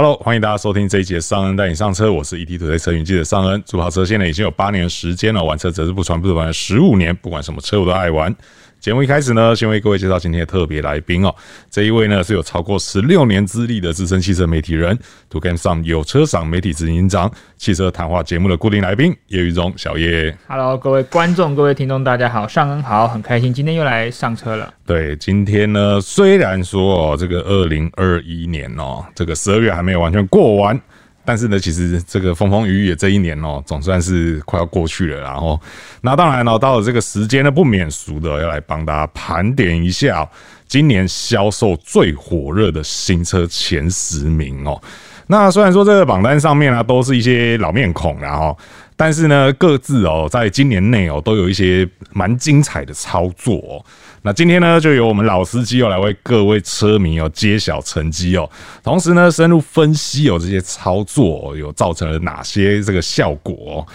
Hello，欢迎大家收听这一节尚恩带你上车，我是 ETtoday 车云记者尚恩。主跑车现在已经有八年时间了，玩车则是不传不玩十五年，不管什么车我都爱玩。节目一开始呢，先为各位介绍今天的特别来宾哦。这一位呢是有超过十六年资历的资深汽车媒体人，2GameSome 有车赏媒体执行长，汽车谈话节目的固定来宾叶毓中小叶。Hello，各位观众、各位听众，大家好，尚恩好，很开心今天又来上车了。对，今天呢虽然说哦，这个二零二一年哦，这个十二月还没有完全过完。但是呢，其实这个风风雨雨的这一年哦，总算是快要过去了。然后，那当然了，到了这个时间呢，不免俗的要来帮大家盘点一下今年销售最火热的新车前十名哦。那虽然说这个榜单上面呢，都是一些老面孔，然后，但是呢，各自哦，在今年内哦，都有一些蛮精彩的操作哦。那今天呢，就由我们老司机哦来为各位车迷哦揭晓成绩哦，同时呢，深入分析有这些操作有造成了哪些这个效果。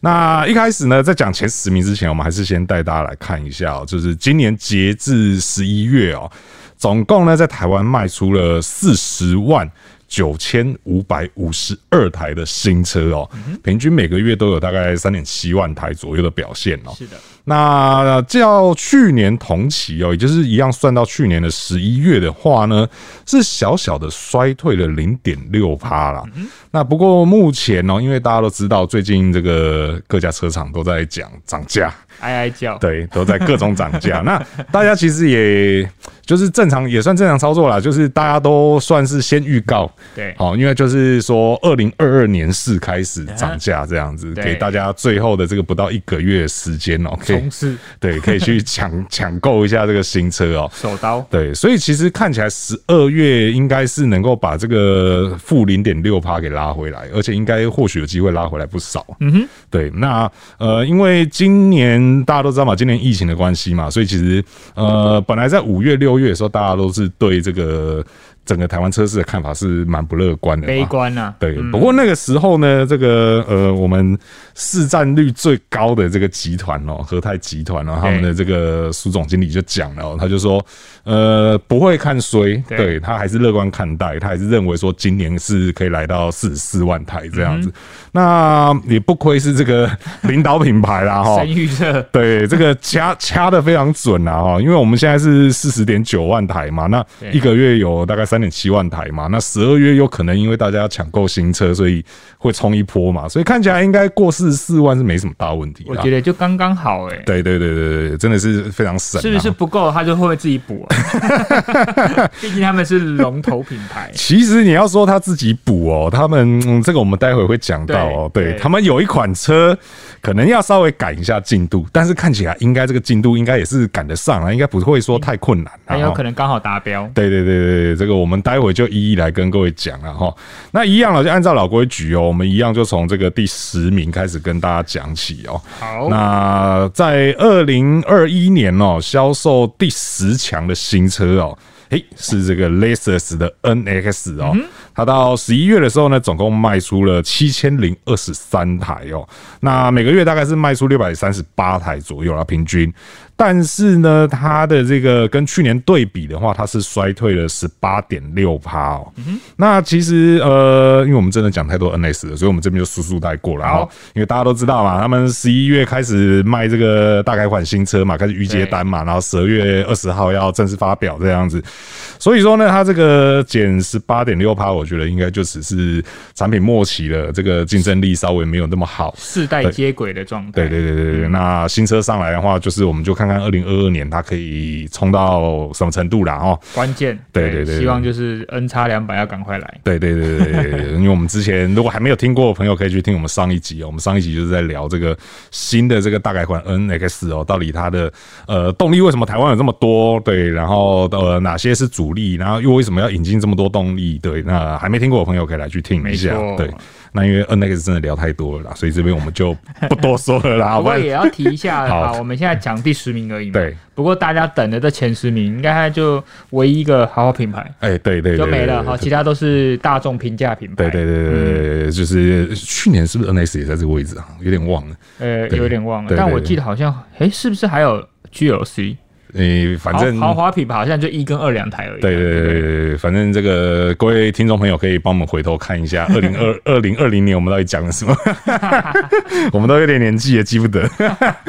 那一开始呢，在讲前十名之前，我们还是先带大家来看一下哦，就是今年截至十一月哦，总共呢在台湾卖出了四十万九千五百五十二台的新车哦，平均每个月都有大概三点七万台左右的表现哦。是的。那较去年同期哦，也就是一样算到去年的十一月的话呢，是小小的衰退了零点六趴啦。那不过目前哦，因为大家都知道，最近这个各家车厂都在讲涨价，哀哀叫，对，都在各种涨价。那大家其实也就是正常，也算正常操作啦，就是大家都算是先预告，对，好，因为就是说二零二二年四开始涨价这样子，给大家最后的这个不到一个月时间哦。可以 对，可以去 抢抢购一下这个新车哦，手刀。对，所以其实看起来十二月应该是能够把这个负零点六趴给拉回来，而且应该或许有机会拉回来不少。嗯哼，对，那呃，因为今年大家都知道嘛，今年疫情的关系嘛，所以其实呃，本来在五月六月的时候，大家都是对这个。整个台湾车市的看法是蛮不乐观的，悲观啊。对，不过那个时候呢，这个呃，我们市占率最高的这个集团哦，和泰集团哦，他们的这个苏总经理就讲了，他就说，呃，不会看衰，对，他还是乐观看待，他还是认为说今年是可以来到四十四万台这样子。那也不亏是这个领导品牌啦，哈，神预测，对，这个掐掐的非常准啊，哈，因为我们现在是四十点九万台嘛，那一个月有大概。三点七万台嘛，那十二月有可能因为大家要抢购新车，所以会冲一波嘛，所以看起来应该过四十四万是没什么大问题。我觉得就刚刚好哎、欸。对对对对对，真的是非常省、啊。是不是不够，他就会自己补、啊？毕竟他们是龙头品牌。其实你要说他自己补哦，他们、嗯、这个我们待会会讲到哦。对他们有一款车可能要稍微赶一下进度，但是看起来应该这个进度应该也是赶得上啊，应该不会说太困难。很有可能刚好达标。对对对对，这个。我们待会就一一来跟各位讲了哈。那一样了，就按照老规矩哦，我们一样就从这个第十名开始跟大家讲起哦。好，那在二零二一年哦，销售第十强的新车哦，诶，是这个 Lexus 的 NX 哦。它到十一月的时候呢，总共卖出了七千零二十三台哦。那每个月大概是卖出六百三十八台左右啦，平均。但是呢，它的这个跟去年对比的话，它是衰退了十八点六趴哦。那其实呃，因为我们真的讲太多 NS 了，所以我们这边就速速带过了。然后，因为大家都知道嘛，他们十一月开始卖这个大改款新车嘛，开始预接单嘛，然后十二月二十号要正式发表这样子。所以说呢，它这个减十八点六趴，我觉得应该就只是产品末期了，这个竞争力稍微没有那么好，世代接轨的状态。对对对对对，那新车上来的话，就是我们就看看。看二零二二年，它可以冲到什么程度啦？哦，关键，对对对，希望就是 N 叉两百要赶快来。对对对对对，因为我们之前如果还没有听过的朋友，可以去听我们上一集哦。我们上一集就是在聊这个新的这个大改款 NX 哦，到底它的呃动力为什么台湾有这么多？对，然后呃哪些是主力？然后又为什么要引进这么多动力？对，那还没听过的朋友可以来去听一下。对。那因为 NX 真的聊太多了啦，所以这边我们就不多说了啦。不过也要提一下，好，我们现在讲第十名而已嘛。对。不过大家等的这前十名，应该就唯一一个豪华品牌。哎，对对，就没了。好，其他都是大众平价品牌。对对对对，就是去年是不是 NX 也在这个位置啊？有点忘了。呃，有点忘了。但我记得好像，哎，是不是还有 GLC？诶，反正豪华品牌好像就一跟二两台而已。对对对对对，反正这个各位听众朋友可以帮我们回头看一下，二零二二零二零年我们到底讲了什么？我们都有点年纪也记不得。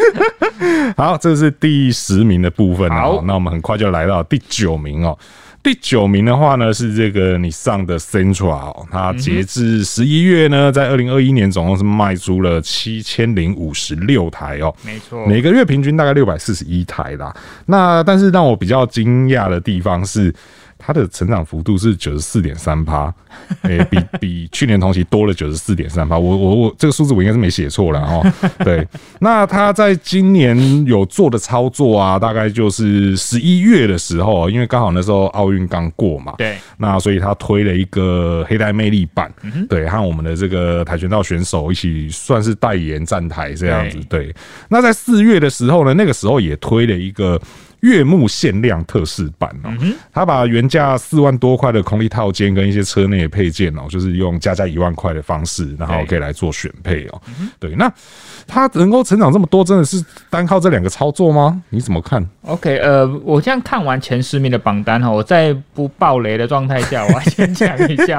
好，这是第十名的部分。好，那我们很快就来到第九名哦。第九名的话呢，是这个 Nissan 的 Central，它截至十一月呢，在二零二一年总共是卖出了七千零五十六台哦，没错，每个月平均大概六百四十一台啦。那但是让我比较惊讶的地方是。它的成长幅度是九十四点三趴，诶，比比去年同期多了九十四点三趴。我我我这个数字我应该是没写错了哦。对，那他在今年有做的操作啊，大概就是十一月的时候，因为刚好那时候奥运刚过嘛，对，那所以他推了一个黑带魅力版，对，和我们的这个跆拳道选手一起算是代言站台这样子。对，那在四月的时候呢，那个时候也推了一个。月目限量特仕版哦，他把原价四万多块的空力套件跟一些车内的配件哦，就是用加价一万块的方式，然后可以来做选配哦。对，那他能够成长这么多，真的是单靠这两个操作吗？你怎么看？OK，呃，我这样看完前十名的榜单哈，我在不爆雷的状态下，我要先讲一下。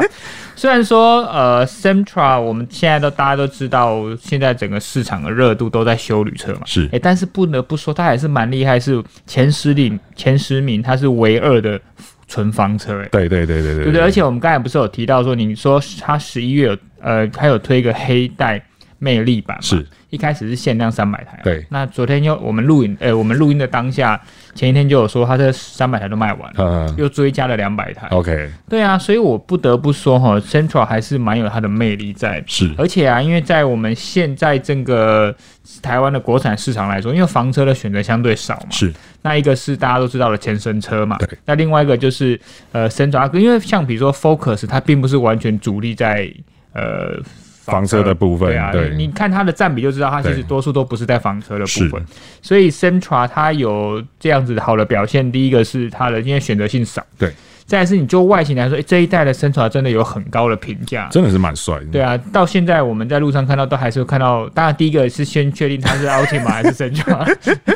虽然说呃，Sentra 我们现在都大家都知道，现在整个市场的热度都在修旅车嘛，是，哎，但是不得不说，它还是蛮厉害，是前。十名前十名，它是唯二的纯房车，哎，对对对对对，对对，而且我们刚才不是有提到说，你说它十一月有呃，它有推一个黑带魅力版嘛，是，一开始是限量三百台，对，那昨天又我们录影，呃，我们录音的当下。前一天就有说，他这三百台都卖完了，嗯，又追加了两百台。OK，对啊，所以我不得不说哈，Central 还是蛮有它的魅力在。是，而且啊，因为在我们现在这个台湾的国产市场来说，因为房车的选择相对少嘛，是。那一个是大家都知道的前身车嘛，对。那另外一个就是呃，CENTRA，因为像比如说 Focus，它并不是完全主力在呃。房车的部分，对啊，对你看它的占比就知道，它其实多数都不是在房车的部分。所以 Sentra 它有这样子好的表现，第一个是它的因为选择性少，对。再来是你就外形来说，欸、这一代的 Sentra 真的有很高的评价，真的是蛮帅的。对啊，到现在我们在路上看到都还是会看到。当然，第一个是先确定它是 Altima 还是 Sentra。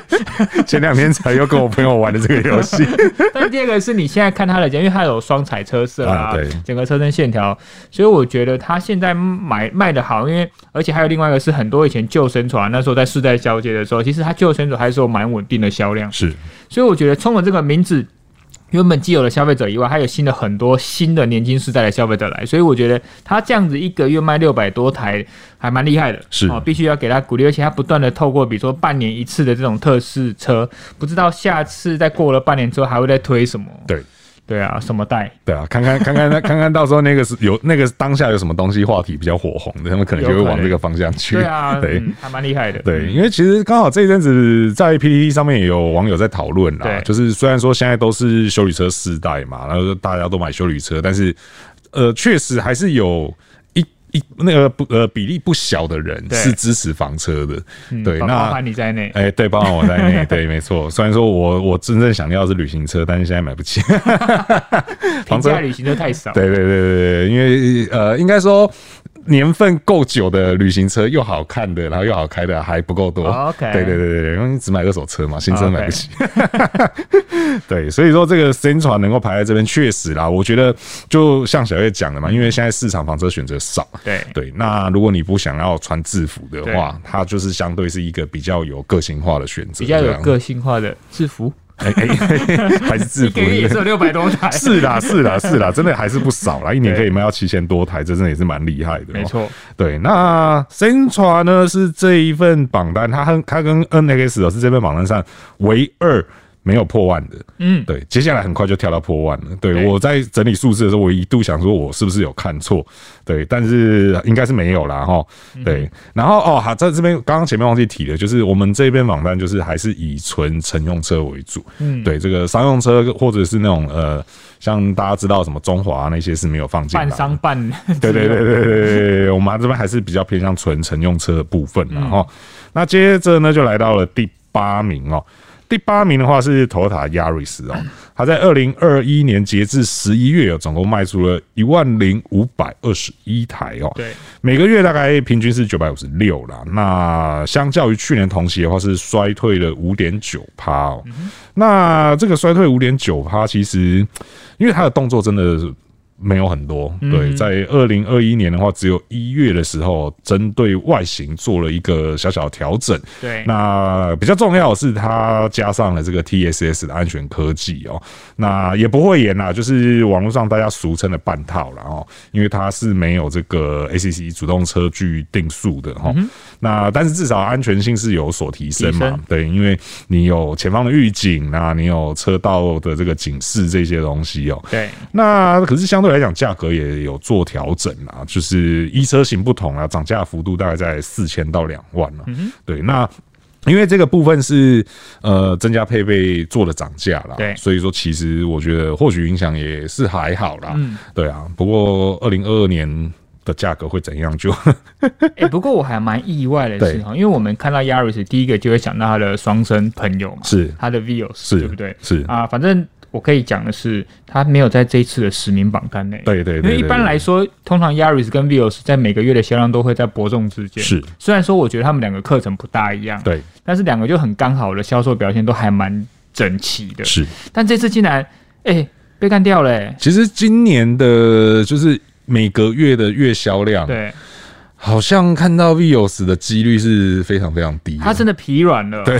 前两天才又跟我朋友玩的这个游戏。但第二个是你现在看它的，因为它有双彩车色啊，对，整个车身线条，所以我觉得它现在买卖的好，因为而且还有另外一个是很多以前旧 Sentra 那时候在世代交接的时候，其实它旧 Sentra 还是有蛮稳定的销量。是，所以我觉得冲了这个名字。原本既有的消费者以外，还有新的很多新的年轻世代的消费者来，所以我觉得他这样子一个月卖六百多台，还蛮厉害的。是哦，必须要给他鼓励，而且他不断的透过，比如说半年一次的这种测试车，不知道下次再过了半年之后还会再推什么。对。对啊，什么带？对啊，看看 看看那看看到时候那个是有那个当下有什么东西话题比较火红的，他们可能就会往这个方向去。对啊，对，嗯、还蛮厉害的。对，因为其实刚好这一阵子在 PPT 上面也有网友在讨论啦，对就是虽然说现在都是修理车世代嘛，然后大家都买修理车，但是呃，确实还是有。一那个不呃比例不小的人是支持房车的，嗯、对，那包含你在内，哎、欸，对，包含我在内，对，没错。虽然说我我真正想要的是旅行车，但是现在买不起 房车旅行车太少。对对对对对，因为呃，应该说。年份够久的旅行车又好看的，然后又好开的还不够多。OK，对对对对，因为你只买二手车嘛，新车买不起。对，所以说这个 Sentra 能够排在这边，确实啦。我觉得就像小月讲的嘛，因为现在市场房车选择少。对对，那如果你不想要穿制服的话，它就是相对是一个比较有个性化的选择，比较有个性化的制服。哎哎，还是制服，也是有六百多台，是啦是啦是啦，真的还是不少啦，一年可以卖到七千多台，这真的也是蛮厉害的。没错，对，那 Sentra 呢是这一份榜单，它和它跟 NX 是这份榜单上唯二。没有破万的，嗯，对，接下来很快就跳到破万了。对，我在整理数字的时候，我一度想说，我是不是有看错？对，但是应该是没有啦。哈。对，然后哦，好，在这边刚刚前面忘记提了，就是我们这边网站就是还是以纯乘用车为主。嗯，对，这个商用车或者是那种呃，像大家知道什么中华那些是没有放进来。半商半，对对对对对对，我们这边还是比较偏向纯乘用车的部分。然后，那接着呢，就来到了第八名哦。第八名的话是 Toyota Yaris 哦，它在二零二一年截至十一月总共卖出了一万零五百二十一台哦。对，每个月大概平均是九百五十六啦。那相较于去年同期的话，是衰退了五点九趴哦。那这个衰退五点九趴，其实因为它的动作真的是。没有很多，对，在二零二一年的话，只有一月的时候，针对外形做了一个小小的调整。对，那比较重要的是，它加上了这个 TSS 的安全科技哦。那也不会严啦，就是网络上大家俗称的半套了哦，因为它是没有这个 ACC 主动车距定速的哈。那但是至少安全性是有所提升嘛？对，因为你有前方的预警啊，你有车道的这个警示这些东西哦。对，那可是相对。来讲，价格也有做调整啊，就是一车型不同啊，涨价幅度大概在四千到两万了。对，那因为这个部分是呃增加配备做的涨价了，对，所以说其实我觉得或许影响也是还好啦。嗯对啊。不过二零二二年的价格会怎样就？哎，不过我还蛮意外的是哈，因为我们看到 Yaris 第一个就会想到它的双生朋友嘛，是它的 Vios，是对不对？是啊，反正。我可以讲的是，它没有在这一次的实名榜单内。对对对，因为一般来说，通常 Yaris 跟 Vios 在每个月的销量都会在伯仲之间。是，虽然说我觉得他们两个课程不大一样，对，但是两个就很刚好的销售表现都还蛮整齐的。是，但这次竟然哎、欸、被干掉了、欸。其实今年的就是每个月的月销量，对。好像看到 Vios 的几率是非常非常低，他真的疲软了，对，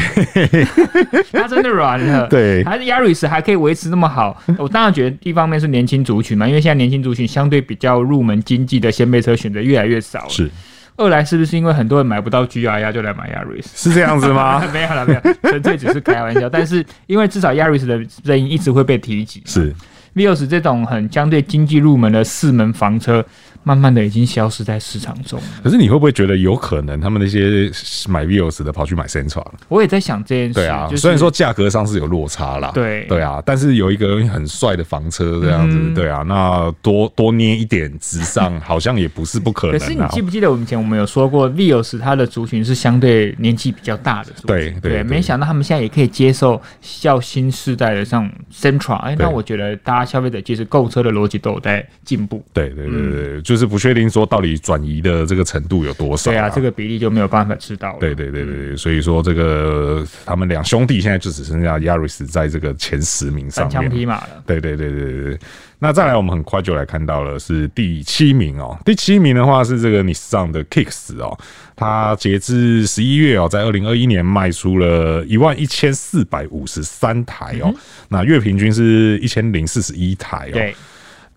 他真的软了，对，还是 Yaris 还可以维持那么好，我当然觉得一方面是年轻族群嘛，因为现在年轻族群相对比较入门经济的掀背车选择越来越少了，是。二来是不是因为很多人买不到 GR 就来买 Yaris？是这样子吗？没有了，没有，纯粹只是开玩笑。但是因为至少 Yaris 的声音一直会被提及，是 Vios 这种很相对经济入门的四门房车。慢慢的已经消失在市场中。可是你会不会觉得有可能他们那些买 Vios 的跑去买 Sentra 了？我也在想这件事。对啊，就是、虽然说价格上是有落差啦。对对啊，但是有一个很帅的房车这样子，嗯、对啊，那多多捏一点直上，好像也不是不可能、啊。可是你记不记得我们以前我们有说过，Vios 它的族群是相对年纪比较大的族群。对对，没想到他们现在也可以接受较新世代的像 Centra，哎，那我觉得大家消费者其实购车的逻辑都有在进步。对对对对，嗯、就是不确定说到。底转移的这个程度有多少、啊？对啊，这个比例就没有办法知道了。对对对对，所以说这个他们两兄弟现在就只剩下 Yaris 在这个前十名上面，单枪匹马了。对对对对对。那再来，我们很快就来看到了是第七名哦。第七名的话是这个 Nissan 的 Kicks 哦，它截至十一月哦，在二零二一年卖出了一万一千四百五十三台哦，那月平均是一千零四十一台哦。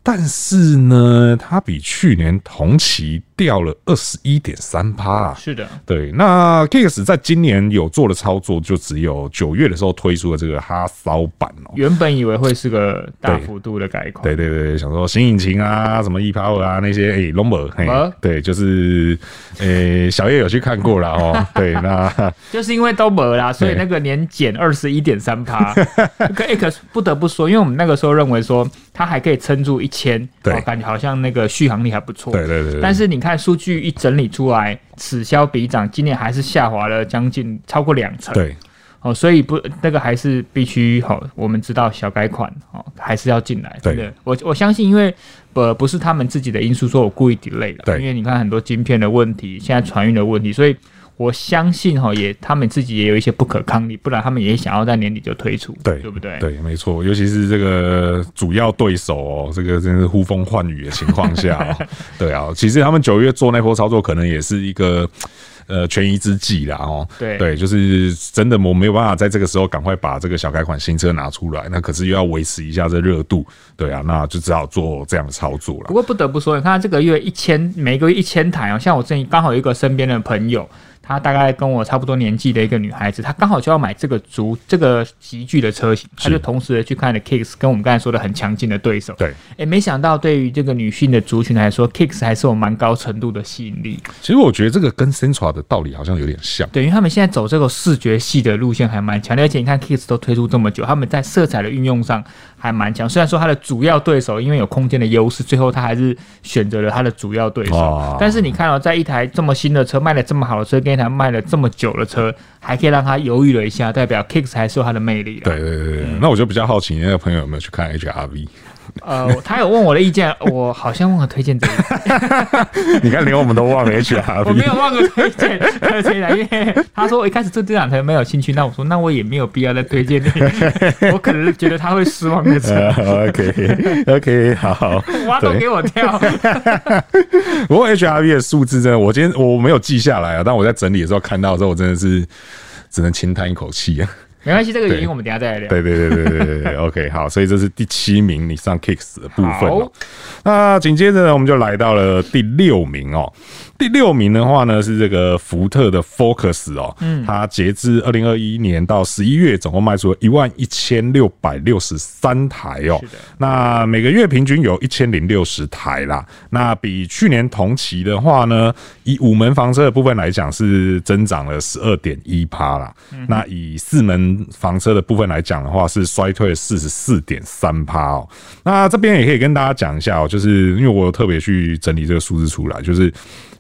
但是呢，它比去年同期掉了二十一点三趴。是的，对。那 Kicks 在今年有做的操作，就只有九月的时候推出了这个哈骚版哦。原本以为会是个大幅度的改款，对对对，想说新引擎啊，什么 e-Power 啊那些，哎、欸，拢没，对，就是，呃、欸，小叶有去看过了哦。对，那 就是因为都没啦，所以那个年减二十一点三趴。可 X 不得不说，因为我们那个时候认为说它还可以撑住一。千，对，感觉好像那个续航力还不错。对对对，对。但是你看数据一整理出来，此消彼长，今年还是下滑了将近超过两成。对。哦，所以不，那个还是必须好、哦。我们知道小改款哦，还是要进来。对。我我相信，因为呃不是他们自己的因素，说我故意 delay 了。对。因为你看很多晶片的问题，现在船运的问题，所以。我相信哈，也他们自己也有一些不可抗力，不然他们也想要在年底就推出，对对不对？对，没错，尤其是这个主要对手哦，这个真是呼风唤雨的情况下哦，对啊，其实他们九月做那波操作，可能也是一个呃权宜之计啦哦，对对，就是真的我没有办法在这个时候赶快把这个小改款新车拿出来，那可是又要维持一下这热度，对啊，那就只好做这样的操作了。不过不得不说，你看这个月一千，每个月一千台哦，像我这里刚好有一个身边的朋友。她大概跟我差不多年纪的一个女孩子，她刚好就要买这个族这个级距的车型，她就同时去看了 Kicks，跟我们刚才说的很强劲的对手。对，哎、欸，没想到对于这个女性的族群来说，Kicks 还是有蛮高程度的吸引力。其实我觉得这个跟 Sentra 的的道理好像有点像。对，因为他们现在走这个视觉系的路线还蛮强，而且你看 Kicks 都推出这么久，他们在色彩的运用上还蛮强。虽然说它的主要对手因为有空间的优势，最后他还是选择了他的主要对手。哦、但是你看到、哦、在一台这么新的车卖的这么好的车，跟一卖了这么久的车，还可以让他犹豫了一下，代表 Kicks 还是有它的魅力。对对对对，那我就比较好奇，那个朋友有没有去看 HRV？呃，他有问我的意见，我好像忘了推荐这个。你看，连我们都忘了 HRV。我没有忘了推荐，推荐因为他说我一开始对这两台没有兴趣，那我说那我也没有必要再推荐你。我可能是觉得他会失望的。Uh, OK OK，好，好，挖洞给我跳。不过 HRV 的数字真的，我今天我没有记下来啊，但我在整理的时候看到的时候，我真的是只能轻叹一口气啊。没关系，这个原因我们等下再来聊。对对对对对对，OK，好，所以这是第七名，你上 Kicks 的部分哦。那紧接着呢，我们就来到了第六名哦。第六名的话呢，是这个福特的 Focus 哦，嗯，它截至二零二一年到十一月，总共卖出了一万一千六百六十三台哦。那每个月平均有一千零六十台啦。那比去年同期的话呢，以五门房车的部分来讲，是增长了十二点一趴啦。那以四门房车的部分来讲的话，是衰退四十四点三趴哦。那这边也可以跟大家讲一下哦，就是因为我有特别去整理这个数字出来，就是。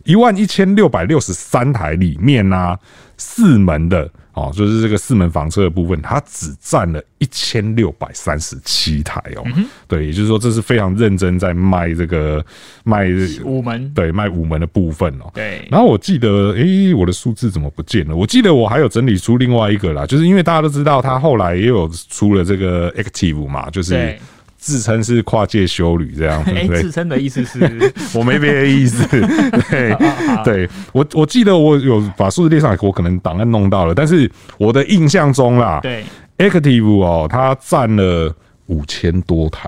一万一千六百六十三台里面呢、四门的哦，就是这个四门房车的部分，它只占了一千六百三十七台哦。嗯、对，也就是说，这是非常认真在卖这个卖五门，对，卖五门的部分哦。对。然后我记得，诶、欸，我的数字怎么不见了？我记得我还有整理出另外一个啦，就是因为大家都知道，它后来也有出了这个 Active 嘛，就是。自称是跨界修旅这样，哎，自称的意思是，我没别的意思。对，对我我记得我有把数字列上来，我可能档案弄到了，但是我的印象中啦，对，Active 哦，它占了五千多台。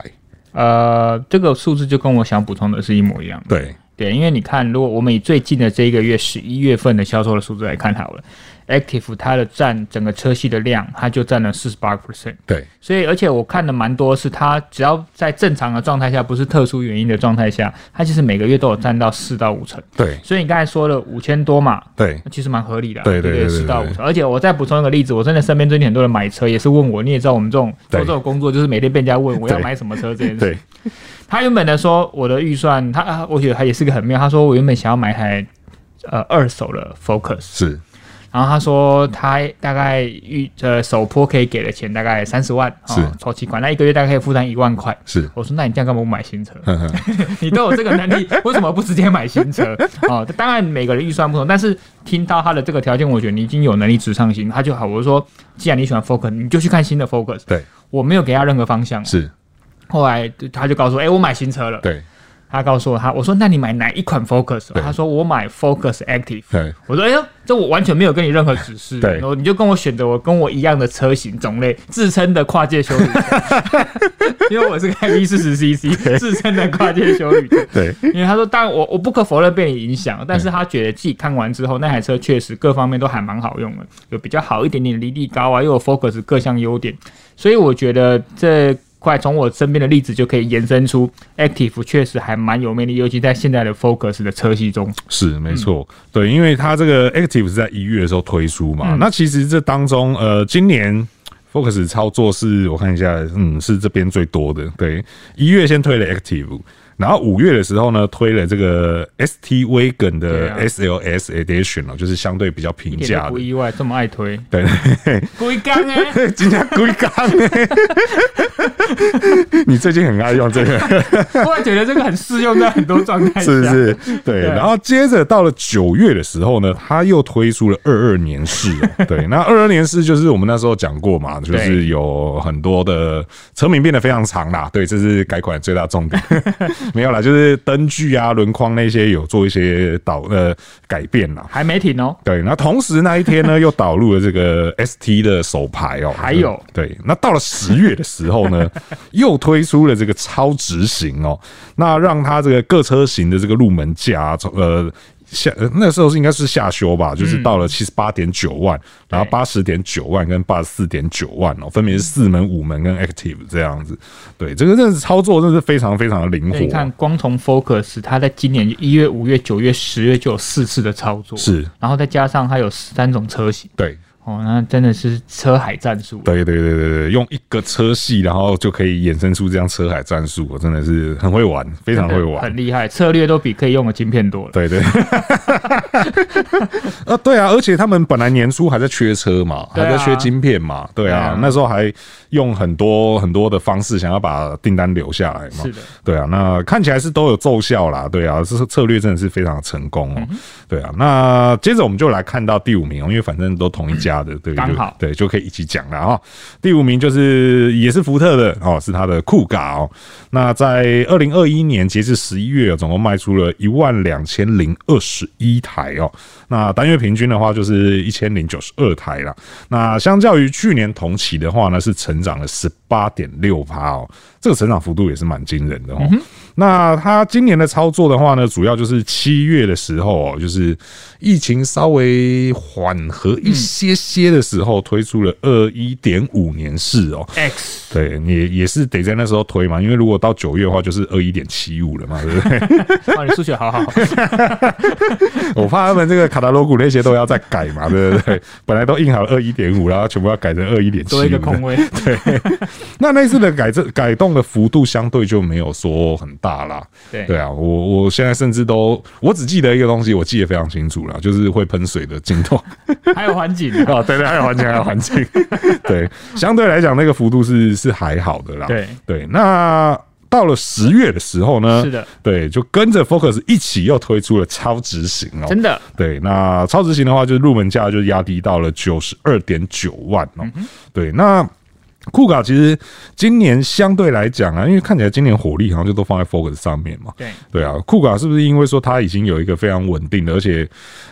呃，这个数字就跟我想补充的是一模一样。对，对，因为你看，如果我们以最近的这一个月十一月份的销售的数字来看好了。Active 它的占整个车系的量，它就占了四十八 percent。对，所以而且我看的蛮多，是它只要在正常的状态下，不是特殊原因的状态下，它其实每个月都有占到四到五成。对，所以你刚才说了五千多嘛，对，其实蛮合理的。对对对，四到五成。而且我再补充一个例子，我真的身边最近很多人买车也是问我，你也知道我们这种做这种工作，就是每天被人家问我要买什么车这件事。对，他原本的说我的预算，他我觉得他也是个很妙。他说我原本想要买台呃二手的 Focus 是。然后他说，他大概预呃首波可以给的钱大概三十万，是头期款，那一个月大概可以负担一万块。是，我说那你这样干嘛不买新车？你都有这个能力，为什么不直接买新车？哦，当然每个人预算不同，但是听到他的这个条件，我觉得你已经有能力直上新，他就好。我就说，既然你喜欢 Focus，你就去看新的 Focus。对，我没有给他任何方向。是，后来他就告诉我，哎，我买新车了。对。他告诉我他，我说那你买哪一款 Focus？对他说我买 Focus Active。对我说哎呦，这我完全没有跟你任何指示，对，然后你就跟我选择我跟我一样的车型种类，自称的跨界修旅，因为我是开 V 四十 CC，自称的跨界修旅。对，因为他说，当然我我不可否认被你影响，但是他觉得自己看完之后，那台车确实各方面都还蛮好用的，有比较好一点点离地高啊，又有 Focus 各项优点，所以我觉得这。快从我身边的例子就可以延伸出，Active 确实还蛮有魅力，尤其在现在的 Focus 的车系中。是没错，嗯、对，因为它这个 Active 是在一月的时候推出嘛，嗯、那其实这当中，呃，今年 Focus 操作是我看一下，嗯，是这边最多的。对，一月先推了 Active。然后五月的时候呢，推了这个 ST Wagon 的 SLS Edition 哦，就是相对比较平价的。不意外，这么爱推。对，龟缸哎，今天龟缸哎，你最近很爱用这个，我也觉得这个很适用在很多状态是不是，对。然后接着到了九月的时候呢，他又推出了二二年式。对，那二二年式就是我们那时候讲过嘛，就是有很多的车名变得非常长啦。对，这是改款最大重点。没有啦，就是灯具啊、轮框那些有做一些导呃改变啦，还没停哦。对，那同时那一天呢，又导入了这个 ST 的手牌哦，还有对，那到了十月的时候呢，又推出了这个超直型哦，那让它这个各车型的这个入门价从呃。下那时候是应该是下修吧，就是到了七十八点九万，然后八十点九万跟八十四点九万哦，分别是四门、五门跟 Active 这样子。对，这个真的是操作，真的是非常非常的灵活。你看，光从 Focus，它在今年一月、五月、九月、十月就有四次的操作，是，然后再加上它有三种车型，对。哦，那真的是车海战术。对对对对对，用一个车系，然后就可以衍生出这样车海战术，我真的是很会玩，非常会玩，很厉害，策略都比可以用的晶片多了。对对，啊对啊，而且他们本来年初还在缺车嘛，还在缺晶片嘛，对啊，那时候还用很多很多的方式想要把订单留下来嘛。是的，对啊，那看起来是都有奏效啦，对啊，这是策略真的是非常成功哦。嗯、对啊，那接着我们就来看到第五名哦，因为反正都同一家。的对，刚好对就可以一起讲了啊。第五名就是也是福特的哦，是它的酷咖哦。那在二零二一年截至十一月，总共卖出了一万两千零二十一台哦。那单月平均的话就是一千零九十二台了。那相较于去年同期的话呢，是成长了十八点六趴哦。这个成长幅度也是蛮惊人的哦。那他今年的操作的话呢，主要就是七月的时候哦，就是疫情稍微缓和一些些的时候，推出了二一点五年式哦。X 对，也也是得在那时候推嘛，因为如果到九月的话，就是二一点七五了嘛，对不对？哇，你数学好好。我怕他们这个卡达罗古那些都要再改嘛，对不对？本来都印好二一点五，然后全部要改成二一点七五，多一个空位。对，那那次的改这改动的幅度相对就没有说很大啦，对对啊，我我现在甚至都我只记得一个东西，我记得非常清楚了，就是会喷水的镜头，还有环境啊，对对，还有环境，还有环境，对，相对来讲那个幅度是是还好的啦，对。对。那到了十月的时候呢，是的，对，就跟着 Focus 一起又推出了超值型哦，真的，对，那超值型的话，就是入门价就压低到了九十二点九万哦，对，那。酷卡其实今年相对来讲啊，因为看起来今年火力好像就都放在 Focus 上面嘛。对对啊，酷卡是不是因为说它已经有一个非常稳定的，而且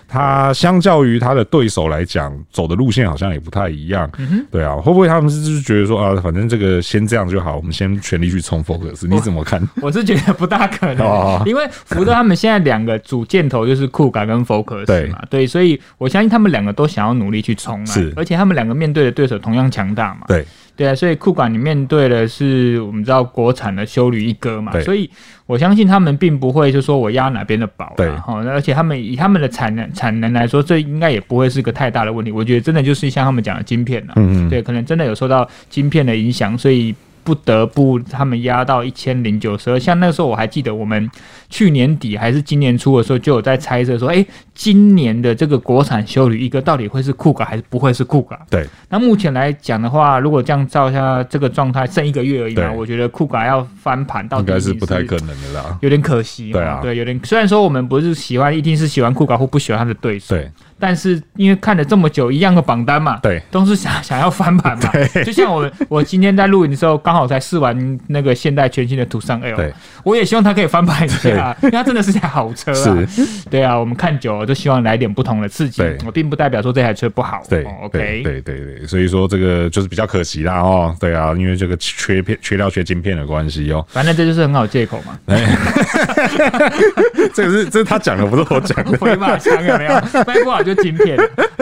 它相较于它的对手来讲，走的路线好像也不太一样。对啊，会不会他们是就是觉得说啊，反正这个先这样就好，我们先全力去冲 Focus？你怎么看？我，我是觉得不大可能，因为福特他们现在两个主箭头就是酷卡跟 Focus 嘛。对，所以我相信他们两个都想要努力去冲啊。是，而且他们两个面对的对手同样强大嘛。对。对啊，所以库管你面对的是我们知道国产的修旅一哥嘛，所以我相信他们并不会就说我压哪边的宝，对哈，而且他们以他们的产能产能来说，这应该也不会是个太大的问题。我觉得真的就是像他们讲的晶片呐，嗯嗯，对，可能真的有受到晶片的影响，所以。不得不他们压到一千零九十二，像那个时候我还记得，我们去年底还是今年初的时候就有在猜测说，哎、欸，今年的这个国产修旅一哥到底会是酷卡还是不会是酷卡？对。那目前来讲的话，如果这样照一下这个状态，剩一个月而已嘛，我觉得酷卡要翻盘到底应该是不太可能的啦，有点可惜。对啊，对，有点。虽然说我们不是喜欢，一定是喜欢酷卡或不喜欢他的对手。对。但是因为看了这么久一样的榜单嘛，对，都是想想要翻盘嘛。就像我我今天在录影的时候，刚好才试完那个现代全新的途尚 L，对，我也希望它可以翻盘一下，因为它真的是台好车啊。对啊，我们看久了就希望来点不同的刺激。我并不代表说这台车不好。对，OK，对对对，所以说这个就是比较可惜啦哦。对啊，因为这个缺片、缺料、缺晶片的关系哦。反正这就是很好借口嘛。这个是这是他讲的，不是我讲的。回马枪有没有？卖不好就。晶片，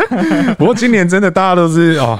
不过今年真的大家都是哦，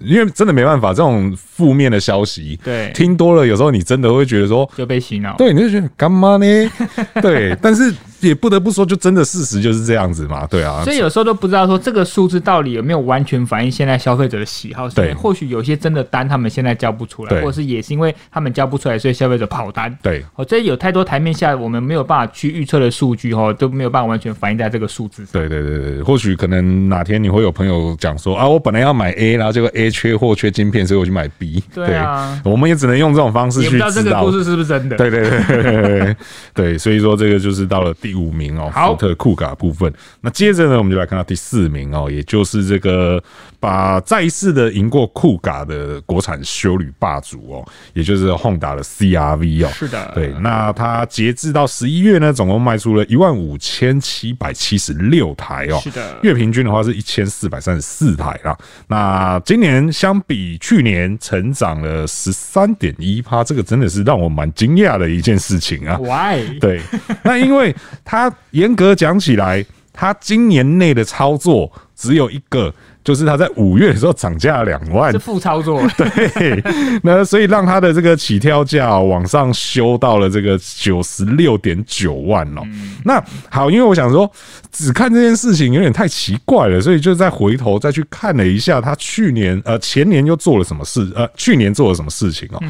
因为真的没办法，这种负面的消息，对，听多了，有时候你真的会觉得说就被洗脑，对，你就觉得干嘛呢？对，但是。也不得不说，就真的事实就是这样子嘛，对啊。所以有时候都不知道说这个数字到底有没有完全反映现在消费者的喜好。对，或许有些真的单他们现在交不出来，或者是也是因为他们交不出来，所以消费者跑单。对，哦，这有太多台面下我们没有办法去预测的数据哦，都没有办法完全反映在这个数字上。对对对对，或许可能哪天你会有朋友讲说啊，我本来要买 A，然后结果 A 缺货缺晶片，所以我去买 B。对啊，我们也只能用这种方式去知道这个故事是不是真的。对对对对对对，所以说这个就是到了。第五名哦，福特酷卡部分。那接着呢，我们就来看到第四名哦，也就是这个把再一次的赢过酷卡的国产修旅霸主哦，也就是 Honda 的 CRV 哦。是的，对。那它截至到十一月呢，总共卖出了一万五千七百七十六台哦。是的，月平均的话是一千四百三十四台啦。那今年相比去年成长了十三点一趴，这个真的是让我蛮惊讶的一件事情啊。Why？对，那因为。他严格讲起来，他今年内的操作只有一个。就是他在五月的时候涨价了两万，是负操作。对，那所以让他的这个起跳价往上修到了这个九十六点九万哦。那好，因为我想说，只看这件事情有点太奇怪了，所以就再回头再去看了一下他去年呃前年又做了什么事呃去年做了什么事情哦。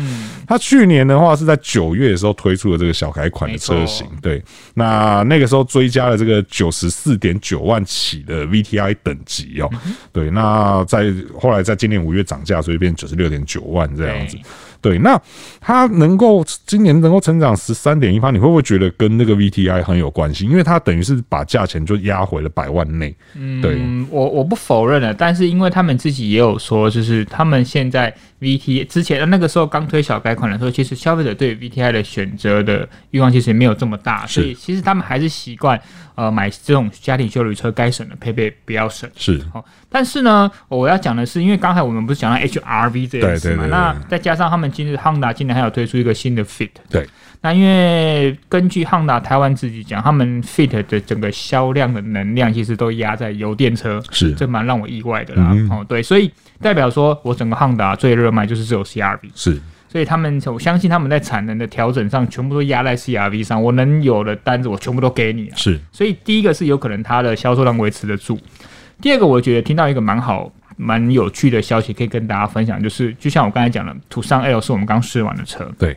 他去年的话是在九月的时候推出了这个小改款的车型，对，那那个时候追加了这个九十四点九万起的 VTI 等级哦，对。那在后来在今年五月涨价，所以变九十六点九万这样子。对，那它能够今年能够成长十三点一趴，你会不会觉得跟那个 VTI 很有关系？因为它等于是把价钱就压回了百万内。嗯，对，我我不否认了，但是因为他们自己也有说，就是他们现在 VT 之前那个时候刚推小改款的时候，其实消费者对 VTI 的选择的欲望其实也没有这么大，所以其实他们还是习惯。呃，买这种家庭修理车，该省的配备不要省。是，哦，但是呢，我要讲的是，因为刚才我们不是讲到 HRV 这件事嘛，那再加上他们今日 Honda 今年还有推出一个新的 Fit。对。那因为根据 Honda 台湾自己讲，他们 Fit 的整个销量的能量其实都压在油电车，是，这蛮让我意外的啦。嗯、哦，对，所以代表说我整个 Honda 最热卖就是只有 CRV。是。所以他们，我相信他们在产能的调整上，全部都压在 CRV 上。我能有的单子，我全部都给你。是，所以第一个是有可能它的销售量维持得住。第二个，我觉得听到一个蛮好、蛮有趣的消息，可以跟大家分享，就是就像我刚才讲的，途尚 L 是我们刚试完的车。对。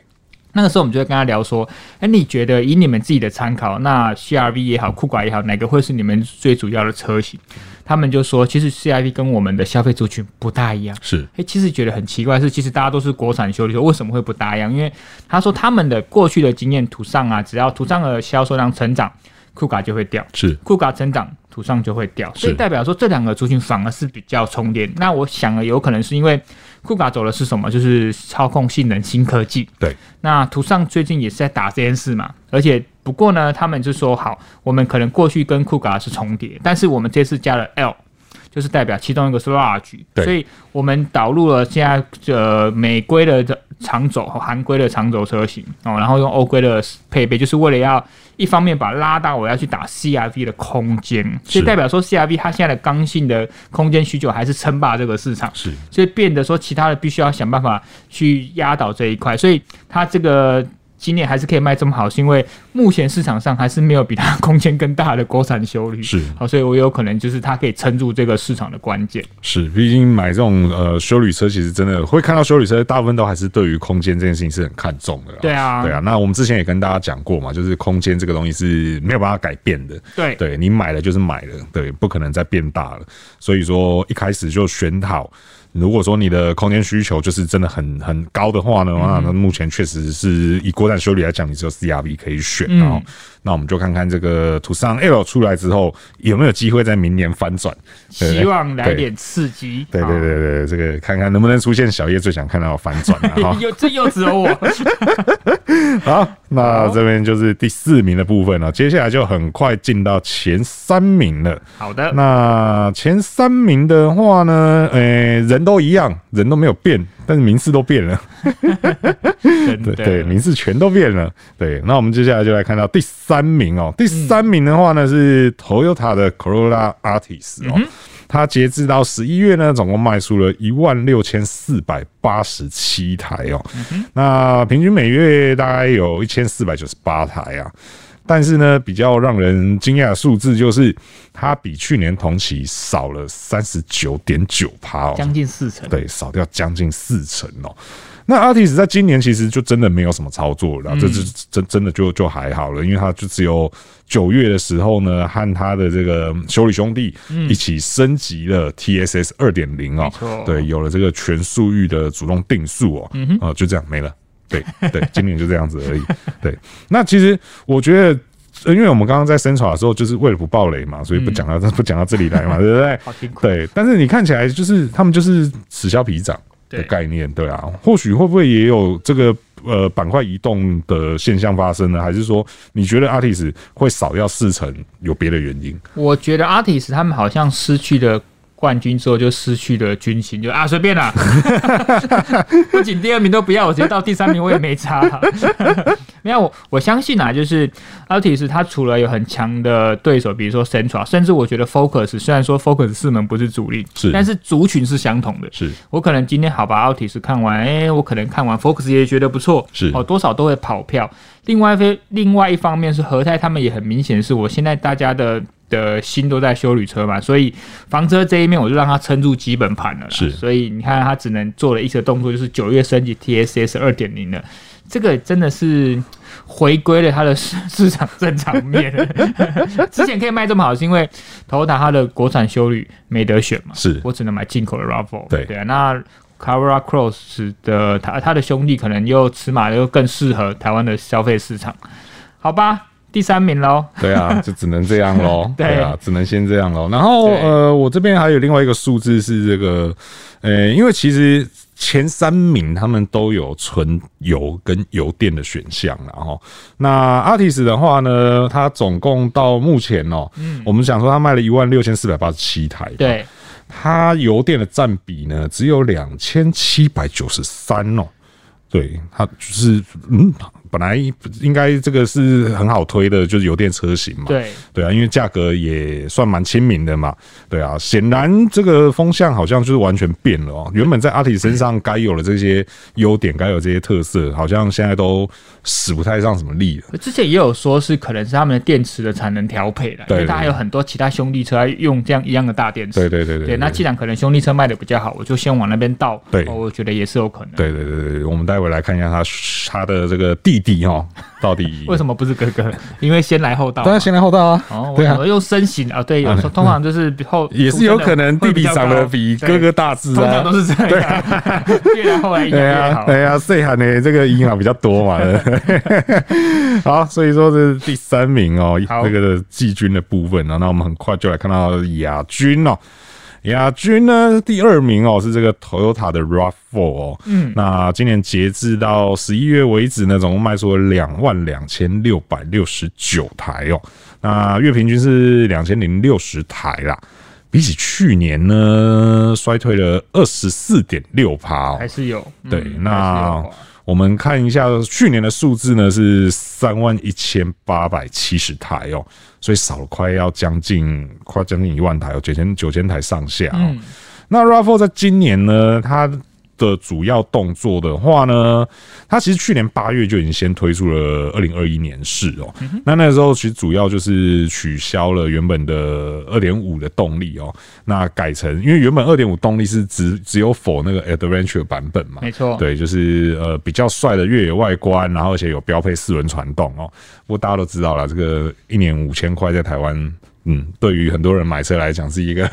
那个时候我们就会跟他聊说，哎，你觉得以你们自己的参考，那 CRV 也好，酷卡也好，哪个会是你们最主要的车型？他们就说，其实 CRV 跟我们的消费族群不大一样。是，哎，其实觉得很奇怪，是其实大家都是国产修理车，为什么会不大一样？因为他说他们的过去的经验，途上啊，只要途上的销售量成长，酷卡就会掉；是，酷卡成长，途上就会掉。所以代表说这两个族群反而是比较重叠。那我想了，有可能是因为。酷卡走的是什么？就是操控性能新科技。对，那图上最近也是在打这件事嘛。而且不过呢，他们就说好，我们可能过去跟酷卡是重叠，但是我们这次加了 L，就是代表其中一个是 Large，对，所以我们导入了现在呃美规的长轴和韩规的长轴车型哦，然后用欧规的配备，就是为了要。一方面把拉大，我要去打 CRV 的空间，所以代表说 CRV 它现在的刚性的空间需求还是称霸这个市场，是，所以变得说其他的必须要想办法去压倒这一块，所以它这个。今年还是可以卖这么好，是因为目前市场上还是没有比它空间更大的国产修理，是好，所以我有可能就是它可以撑住这个市场的关键。是，毕竟买这种呃修理车，其实真的会看到修理车，大部分都还是对于空间这件事情是很看重的。对啊，对啊。那我们之前也跟大家讲过嘛，就是空间这个东西是没有办法改变的。对，对你买了就是买了，对，不可能再变大了。所以说一开始就选好。如果说你的空间需求就是真的很很高的话呢，嗯、那目前确实是以国产修理来讲，你只有 CRV 可以选。然后、嗯，那我们就看看这个途尚 L 出来之后有没有机会在明年翻转。希望来点刺激。对对对对，这个看看能不能出现小叶最想看到的翻转啊！有这又只有我。好，那这边就是第四名的部分了。接下来就很快进到前三名了。好的，那前三名的话呢，诶、欸，人。都一样，人都没有变，但是名次都变了。对对，名次全都变了。对，那我们接下来就来看到第三名哦。第三名的话呢是 Toyota 的 Corolla Artis 哦，它截至到十一月呢，总共卖出了一万六千四百八十七台哦。那平均每月大概有一千四百九十八台啊。但是呢，比较让人惊讶的数字就是，它比去年同期少了三十九点九趴哦，将近四成。对，少掉将近四成哦。那 Artis 在今年其实就真的没有什么操作了，这是真真的就就还好了，因为它就只有九月的时候呢，和他的这个修理兄弟一起升级了 TSS 二点零哦，对，有了这个全速域的主动定速哦，啊，就这样没了。对对，今年就这样子而已。对，那其实我觉得，因为我们刚刚在声讨的时候，就是为了不暴雷嘛，所以不讲到不讲到这里来嘛，对不对？好辛苦。对，但是你看起来就是他们就是此消彼长的概念，对啊。或许会不会也有这个呃板块移动的现象发生呢？还是说你觉得 Artis 会少掉四成，有别的原因？我觉得 Artis 他们好像失去了。冠军之后就失去了军心，就啊随便啦，不仅第二名都不要，我直接到第三名我也没差。没有，我我相信啊，就是 Altis 他除了有很强的对手，比如说 Central，甚至我觉得 Focus 虽然说 Focus 四门不是主力，是，但是族群是相同的。是我可能今天好把 Altis 看完，哎、欸，我可能看完 Focus 也觉得不错，是哦，多少都会跑票。另外一非另外一方面是和泰他们也很明显是我现在大家的。的心都在修旅车嘛，所以房车这一面我就让他撑住基本盘了。是，所以你看他只能做了一个动作，就是九月升级 TSS 二点零了，这个真的是回归了他的市 市场正常面。之前可以卖这么好，是因为 Toyota 它的国产修旅没得选嘛，是我只能买进口的 RAV4。对对啊，那 Carrera Cross 的他他的兄弟可能又尺码又更适合台湾的消费市场，好吧。第三名喽，对啊，就只能这样喽，对，啊，只能先这样喽。然后呃，我这边还有另外一个数字是这个，呃，因为其实前三名他们都有纯油跟油电的选项，然后那 Artis 的话呢，它总共到目前哦、喔，嗯，我们想说它卖了一万六千四百八十七台，对，它油电的占比呢只有两千七百九十三哦，对，它就是嗯。本来应该这个是很好推的，就是油电车型嘛。对对啊，因为价格也算蛮亲民的嘛。对啊，显然这个风向好像就是完全变了哦。原本在 Altis 身上该有的这些优点，该有这些特色，好像现在都使不太上什么力了。之前也有说是可能是他们的电池的产能调配了，因为它还有很多其他兄弟车用这样一样的大电池。对对对对，对。那既然可能兄弟车卖的比较好，我就先往那边倒。对，我觉得也是有可能。对对对对，我们待会来看一下它它的这个地。弟哦，到底 为什么不是哥哥？因为先来后到，当然先来后到啊。哦，对啊，又身形啊，对，有时候通常就是后 也是有可能弟弟长得比哥哥大只啊，通常都是这样。越来后来越好，对啊，岁寒的这个银行比较多嘛。好，所以说这是第三名哦，这个季军的部分啊。那我们很快就来看到亚军哦。亚军呢，第二名哦，是这个 Toyota 的 RAV4 哦，嗯，那今年截至到十一月为止呢，总共卖出了两万两千六百六十九台哦，那月平均是两千零六十台啦，比起去年呢，衰退了二十四点六趴哦，还是有，对，那。我们看一下去年的数字呢，是三万一千八百七十台哦，所以少了快要将近快将近一万台哦，九千九千台上下哦。那 RAV4 在今年呢，它的主要动作的话呢，它其实去年八月就已经先推出了二零二一年式哦。那那个时候其实主要就是取消了原本的二点五的动力哦，那改成因为原本二点五动力是只只有 for 那个 Adventure 版本嘛，没错，对，就是呃比较帅的越野外观，然后而且有标配四轮传动哦。不过大家都知道了，这个一年五千块在台湾。嗯，对于很多人买车来讲，是一个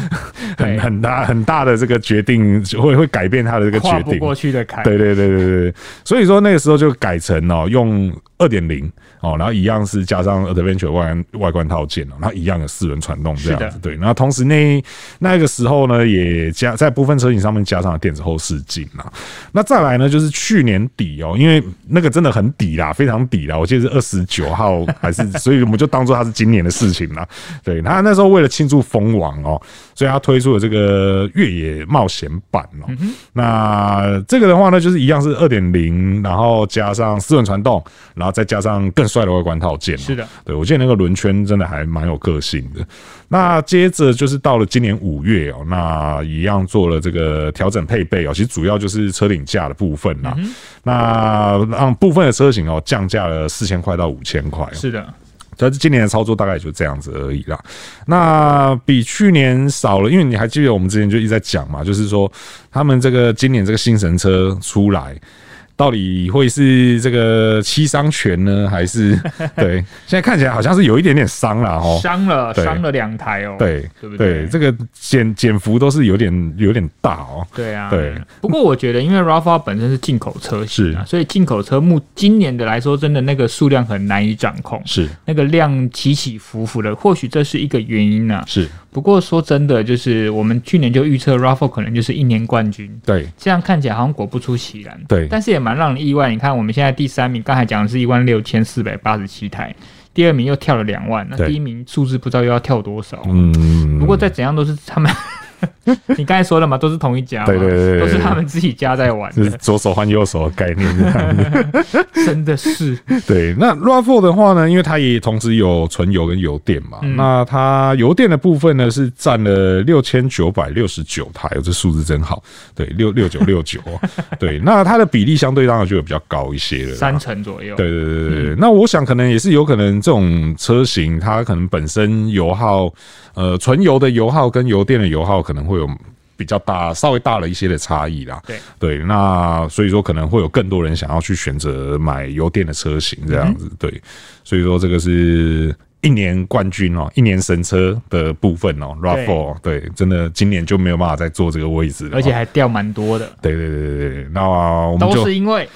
很很大很大的这个决定，会会改变他的这个决定。过去的坎。对对对对对，所以说那个时候就改成哦，用二点零哦，然后一样是加上 Adventure 外外观套件哦，然后一样的四轮传动这样子。对，然后同时那那个时候呢，也加在部分车型上面加上了电子后视镜啊。那再来呢，就是去年底哦，因为那个真的很底啦，非常底啦，我记得是二十九号 还是，所以我们就当做它是今年的事情啦。对，他那时候为了庆祝封王哦，所以他推出了这个越野冒险版哦。那这个的话呢，就是一样是二点零，然后加上四轮传动，然后再加上更帅的外观套件。是的，对，我记得那个轮圈真的还蛮有个性的。那接着就是到了今年五月哦，那一样做了这个调整配备哦，其实主要就是车顶架的部分啦。那让部分的车型哦降价了四千块到五千块。是的。但是今年的操作大概就这样子而已啦。那比去年少了，因为你还记得我们之前就一直在讲嘛，就是说他们这个今年这个新神车出来。到底会是这个七伤拳呢，还是 对？现在看起来好像是有一点点伤了哦，伤了，伤了两台哦，对，对不对？对，这个减减幅都是有点有点大哦。对啊，对。不过我觉得，因为 Rafa 本身是进口车型啊，所以进口车目今年的来说，真的那个数量很难以掌控，是那个量起起伏伏的，或许这是一个原因呢。是。不过说真的，就是我们去年就预测 RAV4 可能就是一年冠军，对，这样看起来好像果不出其然，对，但是也蛮让人意外。你看我们现在第三名，刚才讲的是一万六千四百八十七台，第二名又跳了两万，那第一名数字不知道又要跳多少。嗯，不过再怎样都是他们 你刚才说了嘛，都是同一家，对对对，都是他们自己家在玩，就是左手换右手的概念 真的是。对，那 RAV4 的话呢，因为它也同时有纯油跟油电嘛，嗯、那它油电的部分呢是占了六千九百六十九台，这数字真好，对，六六九六九，对，那它的比例相对当然就会比较高一些了，三成左右。对对对对对，嗯、那我想可能也是有可能这种车型它可能本身油耗，呃，纯油的油耗跟油电的油耗可能会有比较大，稍微大了一些的差异啦。对对，那所以说可能会有更多人想要去选择买油电的车型这样子。对，所以说这个是一年冠军哦，一年神车的部分哦，RAV4 对，真的今年就没有办法再坐这个位置了，而且还掉蛮多的。对对对对对，那我们就都是因为。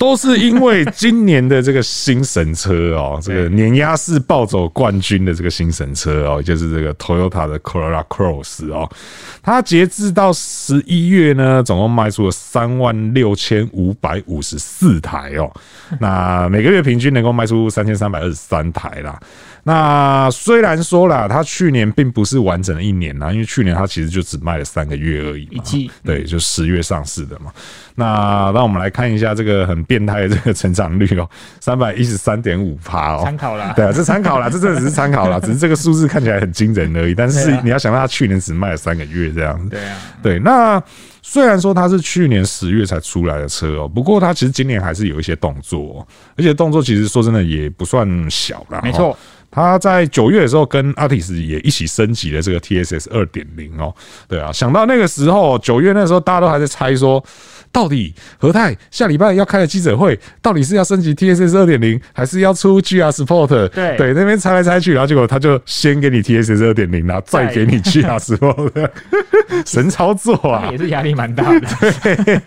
都是因为今年的这个新神车哦，这个碾压式暴走冠军的这个新神车哦，就是这个 Toyota 的 Corolla Cross 哦，它截至到十一月呢，总共卖出了三万六千五百五十四台哦，那每个月平均能够卖出三千三百二十三台啦。那虽然说啦，它去年并不是完整的一年呐，因为去年它其实就只卖了三个月而已嘛。一季，对，就十月上市的嘛。那让我们来看一下这个很变态的这个成长率哦，三百一十三点五趴哦。参考啦，对啊，这参考啦，这真的只是参考啦，只是这个数字看起来很惊人而已。但是你要想到它去年只卖了三个月这样子。对啊，对。那虽然说它是去年十月才出来的车哦，不过它其实今年还是有一些动作，而且动作其实说真的也不算小啦。没错。他在九月的时候跟 Altis 也一起升级了这个 TSS 二点零哦，对啊，想到那个时候九月那时候大家都还在猜说，到底和泰下礼拜要开的记者会，到底是要升级 TSS 二点零，还是要出 GR Sport？对对，那边猜来猜去，然后结果他就先给你 TSS 二点零，然后再给你 GR Sport，神操作啊，也是压力蛮大的。对，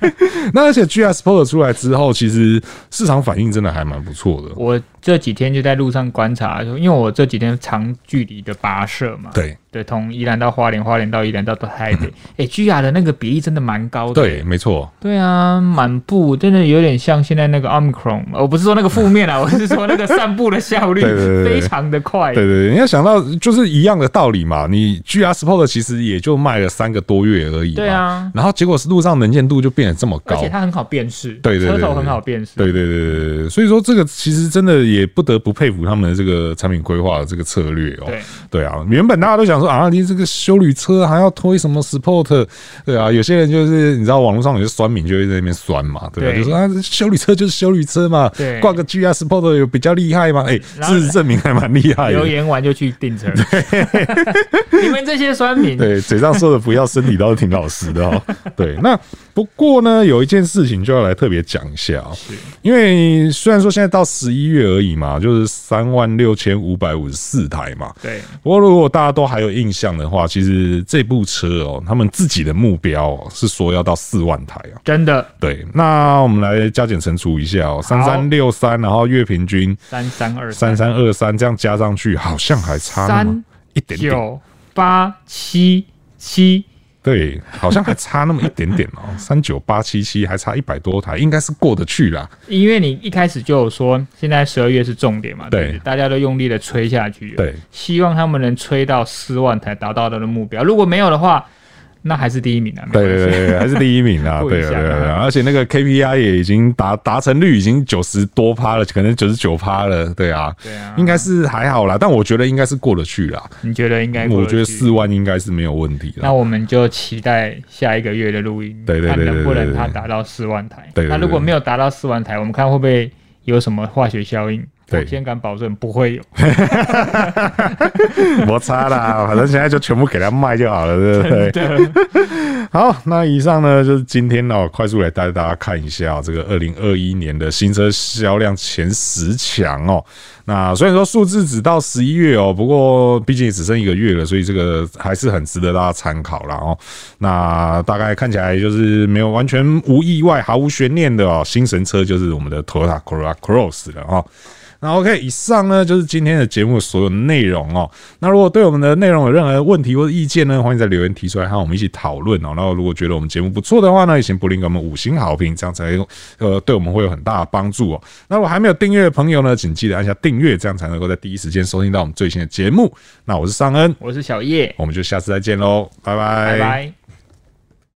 那而且 GR Sport 出来之后，其实市场反应真的还蛮不错的。我这几天就在路上观察，因为我这几天长距离的跋涉嘛，对。对，从宜兰到花莲，花莲到宜兰到台北，哎，GR 的那个比例真的蛮高的，对，没错，对啊，满步真的有点像现在那个 Omicron，我不是说那个负面啊，我是说那个散步的效率非常的快，对对对，你要想到就是一样的道理嘛，你 GR Sport 其实也就卖了三个多月而已，对啊，然后结果是路上能见度就变得这么高，而且它很好辨识，对对，车头很好辨识，对对对对，所以说这个其实真的。也不得不佩服他们的这个产品规划的这个策略哦。对对啊，原本大家都想说啊，你这个修旅车还要推什么 Sport？对啊，有些人就是你知道网络上有些酸民就会在那边酸嘛，对吧？就说啊，修旅车就是修旅车嘛，对，挂个 GR Sport 有比较厉害吗？哎，事实证明还蛮厉害的。留言完就去订车，你们这些酸民，对，嘴上说的不要，身体倒是挺老实的哦。对，那不过呢，有一件事情就要来特别讲一下，是因为虽然说现在到十一月而已嘛，就是三万六千五百五十四台嘛。对。不过如果大家都还有印象的话，其实这部车哦，他们自己的目标是说要到四万台啊。真的。对。那我们来加减乘除一下哦，三三六三，然后月平均三三二三三二三，这样加上去好像还差三一点点。九八七七。对，好像还差那么一点点哦，三九八七七还差一百多台，应该是过得去啦。因为你一开始就有说，现在十二月是重点嘛，对，对，大家都用力的吹下去，对，希望他们能吹到四万台，达到他的目标。如果没有的话，那还是第一名啊！对对对，还是第一名啊！对对对，而且那个 KPI 也已经达达成率已经九十多趴了，可能九十九趴了。对啊，对啊，应该是还好啦，但我觉得应该是过得去啦。你觉得应该？我觉得四万应该是没有问题的。那我们就期待下一个月的录音，对对对，看能不能它达到四万台。对，那如果没有达到四万台，我们看会不会有什么化学效应？我先敢保证不会有，摩擦啦，反正现在就全部给他卖就好了，对不对？好，那以上呢就是今天呢，快速来带大家看一下这个二零二一年的新车销量前十强哦。那虽然说数字只到十一月哦，不过毕竟也只剩一个月了，所以这个还是很值得大家参考了哦。那大概看起来就是没有完全无意外、毫无悬念的哦，新神车就是我们的 Toyota Corolla Cross 了哦。那 OK，以上呢就是今天的节目所有内容哦。那如果对我们的内容有任何问题或者意见呢，欢迎在留言提出来，和我们一起讨论哦。然后如果觉得我们节目不错的话呢，也请不吝给我们五星好评，这样才呃对我们会有很大的帮助哦。那如果还没有订阅的朋友呢，请记得按下订阅，这样才能够在第一时间收听到我们最新的节目。那我是尚恩，我是小叶，我们就下次再见喽，拜拜，拜拜。